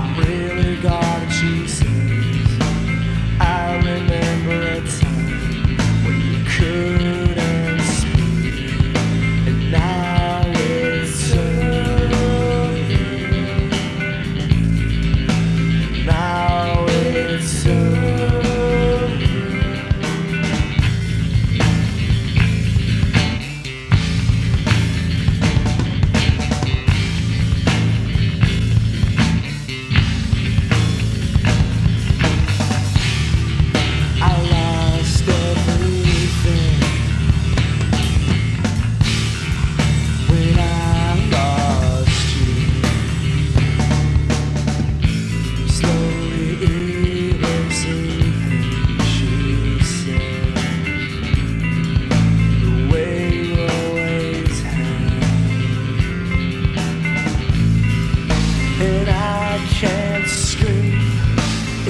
I'm really gonna She's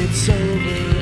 it's over.